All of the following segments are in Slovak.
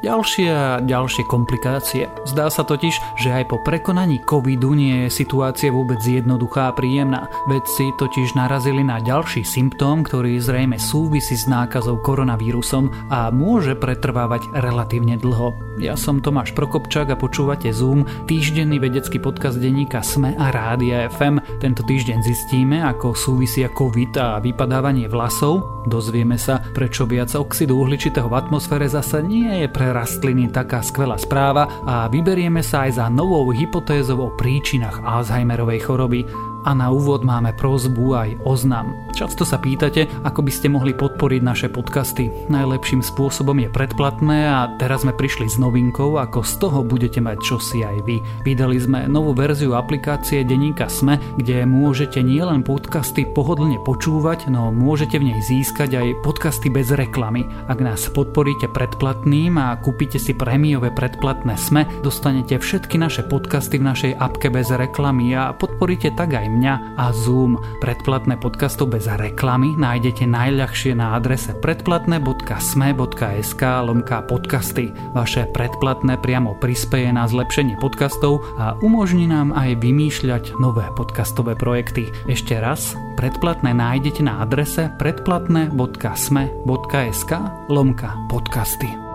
ďalšie a ďalšie komplikácie. Zdá sa totiž, že aj po prekonaní covidu nie je situácia vôbec jednoduchá a príjemná. Vedci totiž narazili na ďalší symptóm, ktorý zrejme súvisí s nákazou koronavírusom a môže pretrvávať relatívne dlho. Ja som Tomáš Prokopčák a počúvate Zoom, týždenný vedecký podcast denníka SME a Rádia FM. Tento týždeň zistíme, ako súvisia COVID a vypadávanie vlasov. Dozvieme sa, prečo viac oxidu uhličitého v atmosfére zasa nie je pre rastliny taká skvelá správa a vyberieme sa aj za novou hypotézou o príčinách Alzheimerovej choroby. A na úvod máme prozbu aj oznam. Často sa pýtate, ako by ste mohli podporiť naše podcasty. Najlepším spôsobom je predplatné a teraz sme prišli s novinkou, ako z toho budete mať čosi aj vy. Vydali sme novú verziu aplikácie Deníka Sme, kde môžete nielen podcasty pohodlne počúvať, no môžete v nej získať aj podcasty bez reklamy. Ak nás podporíte predplatným a kúpite si prémiové predplatné Sme, dostanete všetky naše podcasty v našej apke bez reklamy a podporíte tak aj mňa a Zoom. Predplatné podcastov bez reklamy nájdete najľahšie na adrese predplatné.sme.sk lomka podcasty. Vaše predplatné priamo prispeje na zlepšenie podcastov a umožní nám aj vymýšľať nové podcastové projekty. Ešte raz, predplatné nájdete na adrese predplatné.sme.sk lomka podcasty.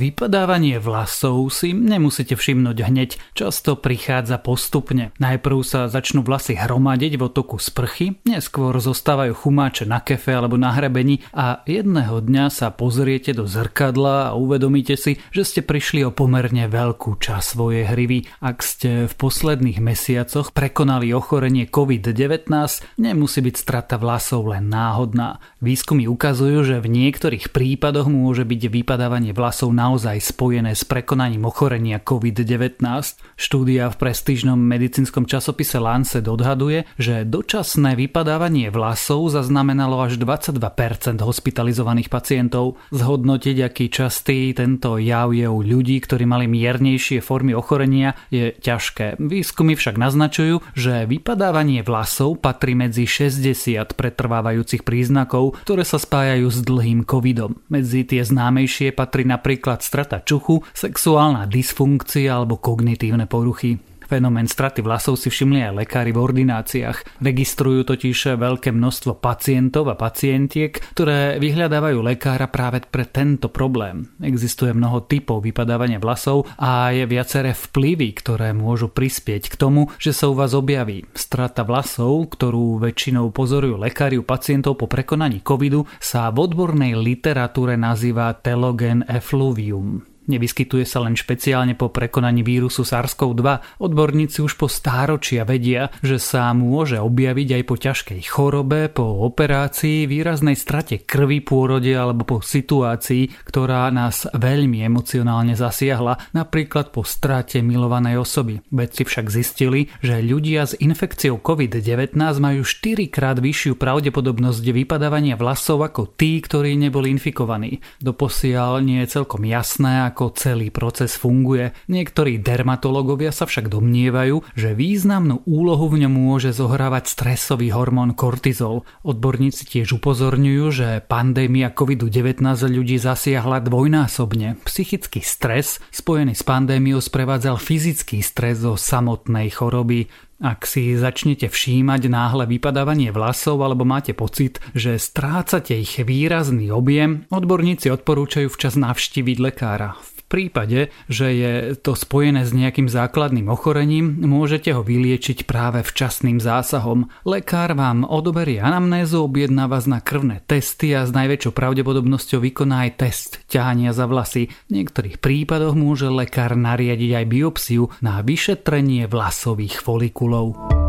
Vypadávanie vlasov si nemusíte všimnúť hneď, často prichádza postupne. Najprv sa začnú vlasy hromadiť v otoku sprchy, neskôr zostávajú chumáče na kefe alebo na hrebení a jedného dňa sa pozriete do zrkadla a uvedomíte si, že ste prišli o pomerne veľkú časť svojej hrivy. Ak ste v posledných mesiacoch prekonali ochorenie COVID-19, nemusí byť strata vlasov len náhodná. Výskumy ukazujú, že v niektorých prípadoch môže byť vypadávanie vlasov na naozaj spojené s prekonaním ochorenia COVID-19. Štúdia v prestížnom medicínskom časopise Lancet odhaduje, že dočasné vypadávanie vlasov zaznamenalo až 22% hospitalizovaných pacientov. Zhodnotiť, aký častý tento jav je u ľudí, ktorí mali miernejšie formy ochorenia, je ťažké. Výskumy však naznačujú, že vypadávanie vlasov patrí medzi 60 pretrvávajúcich príznakov, ktoré sa spájajú s dlhým covidom. Medzi tie známejšie patrí napríklad strata čuchu, sexuálna dysfunkcia alebo kognitívne poruchy. Fenomén straty vlasov si všimli aj lekári v ordináciách. Registrujú totiž veľké množstvo pacientov a pacientiek, ktoré vyhľadávajú lekára práve pre tento problém. Existuje mnoho typov vypadávania vlasov a je viaceré vplyvy, ktoré môžu prispieť k tomu, že sa u vás objaví. Strata vlasov, ktorú väčšinou pozorujú lekári u pacientov po prekonaní covidu, sa v odbornej literatúre nazýva telogen effluvium. Nevyskytuje sa len špeciálne po prekonaní vírusu SARS-CoV-2. Odborníci už po stáročia vedia, že sa môže objaviť aj po ťažkej chorobe, po operácii, výraznej strate krvi, pôrode alebo po situácii, ktorá nás veľmi emocionálne zasiahla, napríklad po strate milovanej osoby. Vedci však zistili, že ľudia s infekciou COVID-19 majú 4 krát vyššiu pravdepodobnosť vypadávania vlasov ako tí, ktorí neboli infikovaní. Doposiaľ nie je celkom jasné, ako celý proces funguje. Niektorí dermatológovia sa však domnievajú, že významnú úlohu v ňom môže zohrávať stresový hormón kortizol. Odborníci tiež upozorňujú, že pandémia COVID-19 ľudí zasiahla dvojnásobne. Psychický stres spojený s pandémiou sprevádzal fyzický stres zo samotnej choroby. Ak si začnete všímať náhle vypadávanie vlasov alebo máte pocit, že strácate ich výrazný objem, odborníci odporúčajú včas navštíviť lekára. V prípade, že je to spojené s nejakým základným ochorením, môžete ho vyliečiť práve včasným zásahom. Lekár vám odoberie anamnézu, objedná vás na krvné testy a s najväčšou pravdepodobnosťou vykoná aj test ťahania za vlasy. V niektorých prípadoch môže lekár nariadiť aj biopsiu na vyšetrenie vlasových folikulov.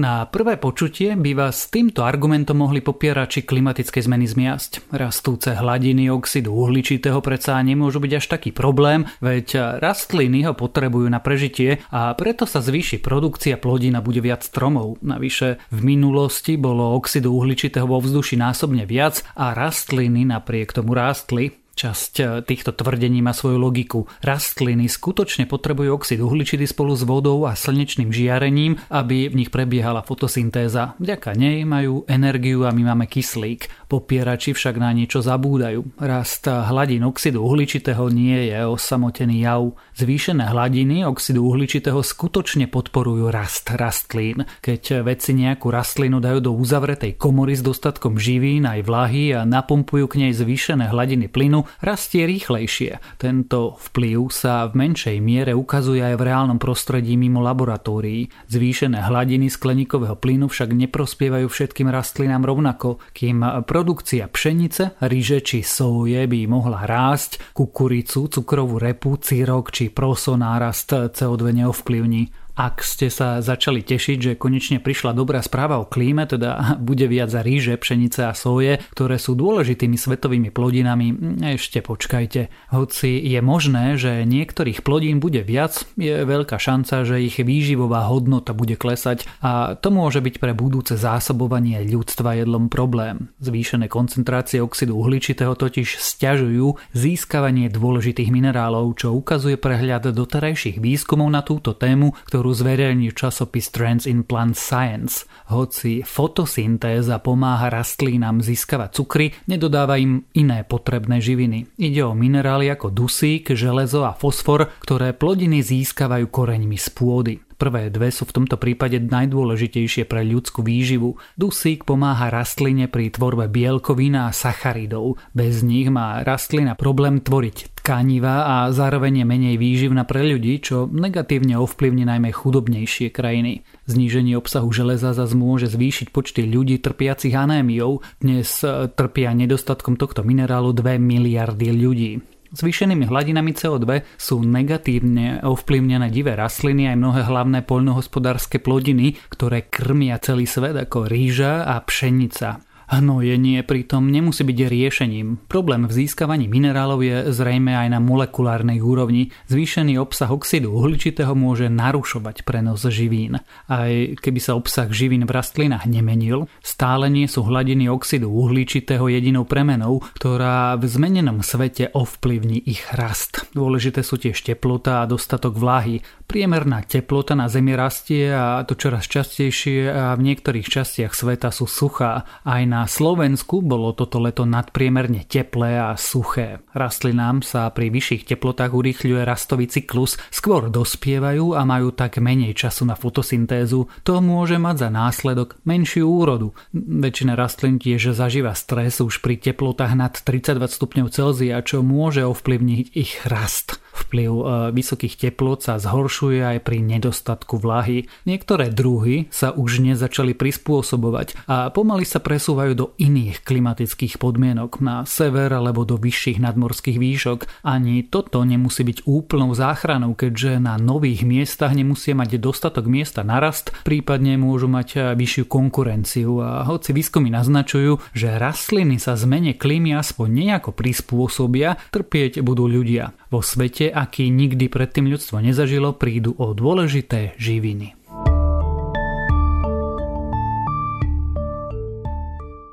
Na prvé počutie by vás s týmto argumentom mohli popierači klimatické zmeny zmiasť. Rastúce hladiny oxidu uhličitého predsa nemôžu byť až taký problém, veď rastliny ho potrebujú na prežitie a preto sa zvýši produkcia plodín a bude viac stromov. Navyše v minulosti bolo oxidu uhličitého vo vzduši násobne viac a rastliny napriek tomu rástli. Časť e, týchto tvrdení má svoju logiku. Rastliny skutočne potrebujú oxid uhličitý spolu s vodou a slnečným žiarením, aby v nich prebiehala fotosyntéza. Vďaka nej majú energiu a my máme kyslík. Popierači však na niečo zabúdajú. Rast hladín oxidu uhličitého nie je osamotený jav. Zvýšené hladiny oxidu uhličitého skutočne podporujú rast rastlín. Keď vedci nejakú rastlinu dajú do uzavretej komory s dostatkom živín aj vlahy a napumpujú k nej zvýšené hladiny plynu, rastie rýchlejšie. Tento vplyv sa v menšej miere ukazuje aj v reálnom prostredí mimo laboratórií. Zvýšené hladiny skleníkového plynu však neprospievajú všetkým rastlinám rovnako, kým produkcia pšenice, ryže či soje by mohla rásť, kukuricu, cukrovú repu, círok či proso nárast CO2 neovplyvní. Ak ste sa začali tešiť, že konečne prišla dobrá správa o klíme, teda bude viac ríže, pšenice a soje, ktoré sú dôležitými svetovými plodinami, ešte počkajte. Hoci je možné, že niektorých plodín bude viac, je veľká šanca, že ich výživová hodnota bude klesať a to môže byť pre budúce zásobovanie ľudstva jedlom problém. Zvýšené koncentrácie oxidu uhličitého totiž stiažujú získavanie dôležitých minerálov, čo ukazuje prehľad doterajších výskumov na túto tému, ktorú ktorú zverejní časopis Trends in Plant Science. Hoci fotosyntéza pomáha rastlínam získavať cukry, nedodáva im iné potrebné živiny. Ide o minerály ako dusík, železo a fosfor, ktoré plodiny získavajú koreňmi z pôdy. Prvé dve sú v tomto prípade najdôležitejšie pre ľudskú výživu. Dusík pomáha rastline pri tvorbe bielkovín a sacharidov. Bez nich má rastlina problém tvoriť tkaniva a zároveň je menej výživná pre ľudí, čo negatívne ovplyvní najmä chudobnejšie krajiny. Zníženie obsahu železa zase môže zvýšiť počty ľudí trpiacich anémiou. Dnes trpia nedostatkom tohto minerálu 2 miliardy ľudí. Zvýšenými hladinami CO2 sú negatívne ovplyvnené divé rastliny aj mnohé hlavné poľnohospodárske plodiny, ktoré krmia celý svet ako rýža a pšenica. Hnojenie pritom nemusí byť riešením. Problém v získavaní minerálov je zrejme aj na molekulárnej úrovni. Zvýšený obsah oxidu uhličitého môže narušovať prenos živín. Aj keby sa obsah živín v rastlinách nemenil, stále nie sú hladiny oxidu uhličitého jedinou premenou, ktorá v zmenenom svete ovplyvní ich rast. Dôležité sú tiež teplota a dostatok vláhy. Priemerná teplota na Zemi rastie a to čoraz častejšie a v niektorých častiach sveta sú suchá. Aj na Slovensku bolo toto leto nadpriemerne teplé a suché. Rastlinám sa pri vyšších teplotách urýchľuje rastový cyklus, skôr dospievajú a majú tak menej času na fotosyntézu. To môže mať za následok menšiu úrodu. Väčšina rastlín tiež zažíva stres už pri teplotách nad 32 stupňov Celzia, čo môže ovplyvniť ich rast. Vplyv e, vysokých teplot sa zhoršuje aj pri nedostatku vlahy. Niektoré druhy sa už nezačali prispôsobovať a pomaly sa presúvajú do iných klimatických podmienok na sever alebo do vyšších nadmorských výšok. Ani toto nemusí byť úplnou záchranou, keďže na nových miestach nemusia mať dostatok miesta na rast, prípadne môžu mať e, vyššiu konkurenciu a hoci výskumy naznačujú, že rastliny sa zmene klímy aspoň nejako prispôsobia, trpieť budú ľudia. Vo svete, aký nikdy predtým ľudstvo nezažilo, prídu o dôležité živiny.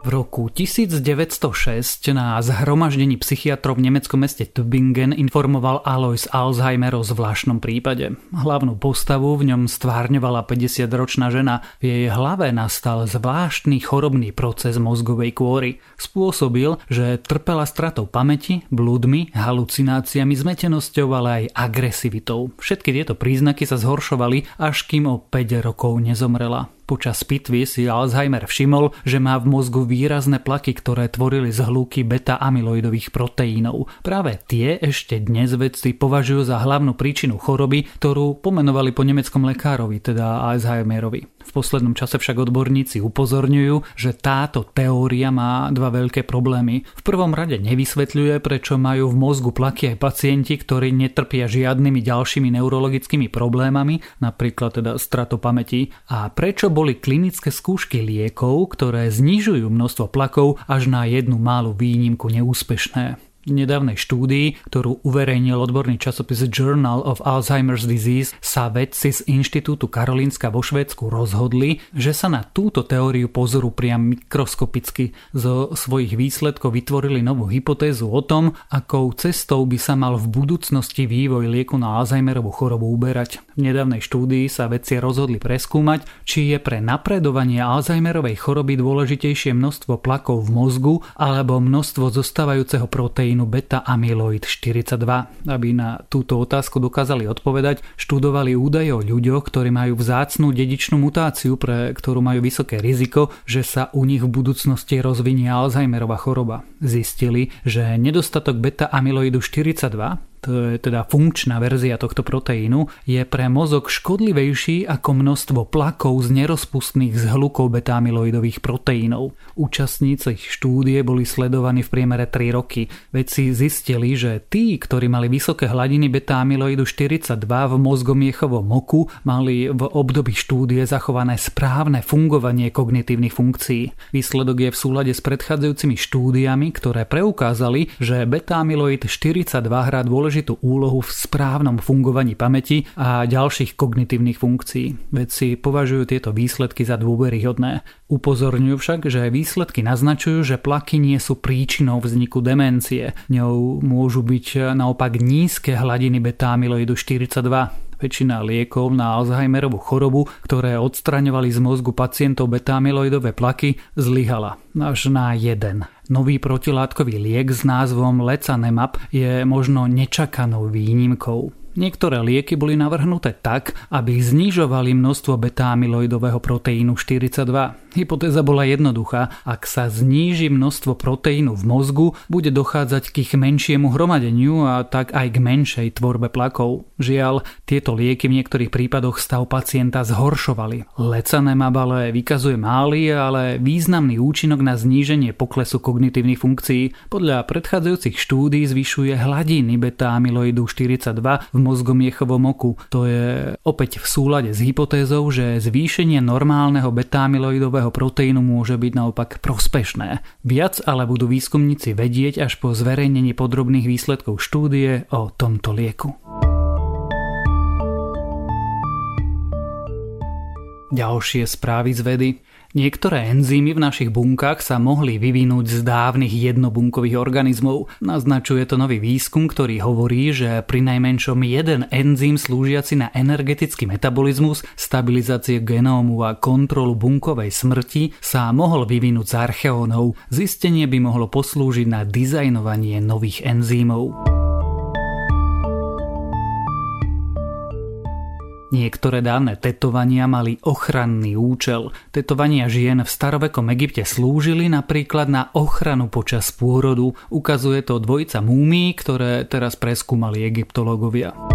Roku 1906 na zhromaždení psychiatrov v nemeckom meste Tübingen informoval Alois Alzheimer o zvláštnom prípade. Hlavnú postavu v ňom stvárňovala 50-ročná žena. V jej hlave nastal zvláštny chorobný proces mozgovej kôry. Spôsobil, že trpela stratou pamäti, blúdmi, halucináciami, zmetenosťou, ale aj agresivitou. Všetky tieto príznaky sa zhoršovali, až kým o 5 rokov nezomrela. Počas pitvy si Alzheimer všimol, že má v mozgu výrazné plaky, ktoré tvorili zhlúky beta-amyloidových proteínov. Práve tie ešte dnes vedci považujú za hlavnú príčinu choroby, ktorú pomenovali po nemeckom lekárovi, teda Alzheimerovi. V poslednom čase však odborníci upozorňujú, že táto teória má dva veľké problémy. V prvom rade nevysvetľuje, prečo majú v mozgu plaky aj pacienti, ktorí netrpia žiadnymi ďalšími neurologickými problémami, napríklad teda strato pamäti, a prečo boli klinické skúšky liekov, ktoré znižujú množstvo plakov až na jednu málu výnimku neúspešné. Nedávnej štúdii, ktorú uverejnil odborný časopis Journal of Alzheimer's Disease, sa vedci z Inštitútu Karolínska vo Švédsku rozhodli, že sa na túto teóriu pozoru priam mikroskopicky zo svojich výsledkov vytvorili novú hypotézu o tom, akou cestou by sa mal v budúcnosti vývoj lieku na Alzheimerovú chorobu uberať. V nedávnej štúdii sa vedci rozhodli preskúmať, či je pre napredovanie Alzheimerovej choroby dôležitejšie množstvo plakov v mozgu alebo množstvo zostávajúceho proteínu proteínu beta-amyloid 42. Aby na túto otázku dokázali odpovedať, študovali údaje o ľuďoch, ktorí majú vzácnú dedičnú mutáciu, pre ktorú majú vysoké riziko, že sa u nich v budúcnosti rozvinie Alzheimerova choroba. Zistili, že nedostatok beta-amyloidu 42 to je teda funkčná verzia tohto proteínu, je pre mozog škodlivejší ako množstvo plakov z nerozpustných zhlukov beta-amyloidových proteínov. Účastníci štúdie boli sledovaní v priemere 3 roky. Vedci zistili, že tí, ktorí mali vysoké hladiny beta-amyloidu 42 v mozgomiechovom moku, mali v období štúdie zachované správne fungovanie kognitívnych funkcií. Výsledok je v súlade s predchádzajúcimi štúdiami, ktoré preukázali, že beta-amyloid 42 hrá dôležitý dôležitú úlohu v správnom fungovaní pamäti a ďalších kognitívnych funkcií. Vedci považujú tieto výsledky za dôveryhodné. Upozorňujú však, že výsledky naznačujú, že plaky nie sú príčinou vzniku demencie. Ňou môžu byť naopak nízke hladiny beta-amyloidu 42 väčšina liekov na Alzheimerovú chorobu, ktoré odstraňovali z mozgu pacientov beta-amyloidové plaky, zlyhala. Až na jeden. Nový protilátkový liek s názvom Lecanemab je možno nečakanou výnimkou. Niektoré lieky boli navrhnuté tak, aby znižovali množstvo beta-amyloidového proteínu 42. Hypotéza bola jednoduchá. Ak sa zníži množstvo proteínu v mozgu, bude dochádzať k ich menšiemu hromadeniu a tak aj k menšej tvorbe plakov. Žiaľ, tieto lieky v niektorých prípadoch stav pacienta zhoršovali. Lecanemab ale vykazuje malý, ale významný účinok na zníženie poklesu kognitívnych funkcií. Podľa predchádzajúcich štúdí zvyšuje hladiny beta-amyloidu 42 v mozgomiechovom oku. To je opäť v súlade s hypotézou, že zvýšenie normálneho beta-amyloidového proteínu môže byť naopak prospešné. Viac ale budú výskumníci vedieť až po zverejnení podrobných výsledkov štúdie o tomto lieku. Ďalšie správy z vedy. Niektoré enzymy v našich bunkách sa mohli vyvinúť z dávnych jednobunkových organizmov. Naznačuje to nový výskum, ktorý hovorí, že pri najmenšom jeden enzym slúžiaci na energetický metabolizmus, stabilizácie genómu a kontrolu bunkovej smrti sa mohol vyvinúť z archeónov. Zistenie by mohlo poslúžiť na dizajnovanie nových enzýmov. Niektoré dávne tetovania mali ochranný účel. Tetovania žien v starovekom Egypte slúžili napríklad na ochranu počas pôrodu. Ukazuje to dvojica múmií, ktoré teraz preskúmali egyptológovia.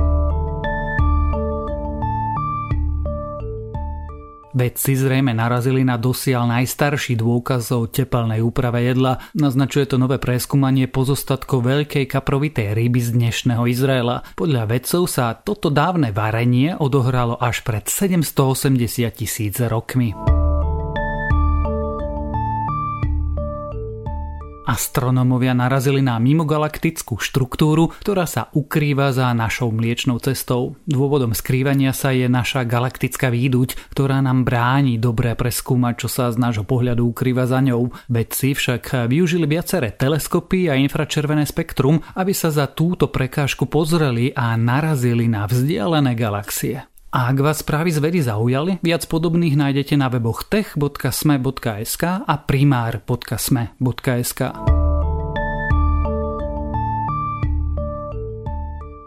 Vedci zrejme narazili na dosiaľ najstarší dôkaz o tepelnej úprave jedla. Naznačuje to nové preskúmanie pozostatkov veľkej kaprovitej ryby z dnešného Izraela. Podľa vedcov sa toto dávne varenie odohralo až pred 780 tisíc rokmi. Astronómovia narazili na mimogalaktickú štruktúru, ktorá sa ukrýva za našou mliečnou cestou. Dôvodom skrývania sa je naša galaktická výduť, ktorá nám bráni dobre preskúmať, čo sa z nášho pohľadu ukrýva za ňou. Vedci však využili viaceré teleskopy a infračervené spektrum, aby sa za túto prekážku pozreli a narazili na vzdialené galaxie. A ak vás správy z vedy zaujali, viac podobných nájdete na weboch tech.sme.sk a primár.sme.sk.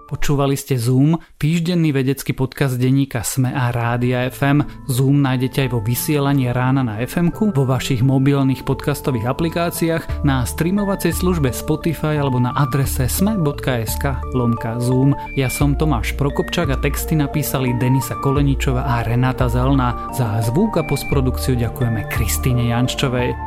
Počúvali ste Zoom, týždenný vedecký podcast denníka Sme a Rádia FM. Zoom nájdete aj vo vysielaní rána na fm vo vašich mobilných podcastových aplikáciách, na streamovacej službe Spotify alebo na adrese sme.sk lomka Zoom. Ja som Tomáš Prokopčák a texty napísali Denisa Koleničova a Renata Zelná. Za zvuk a postprodukciu ďakujeme Kristýne Janččovej.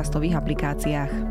podcastových aplikáciách.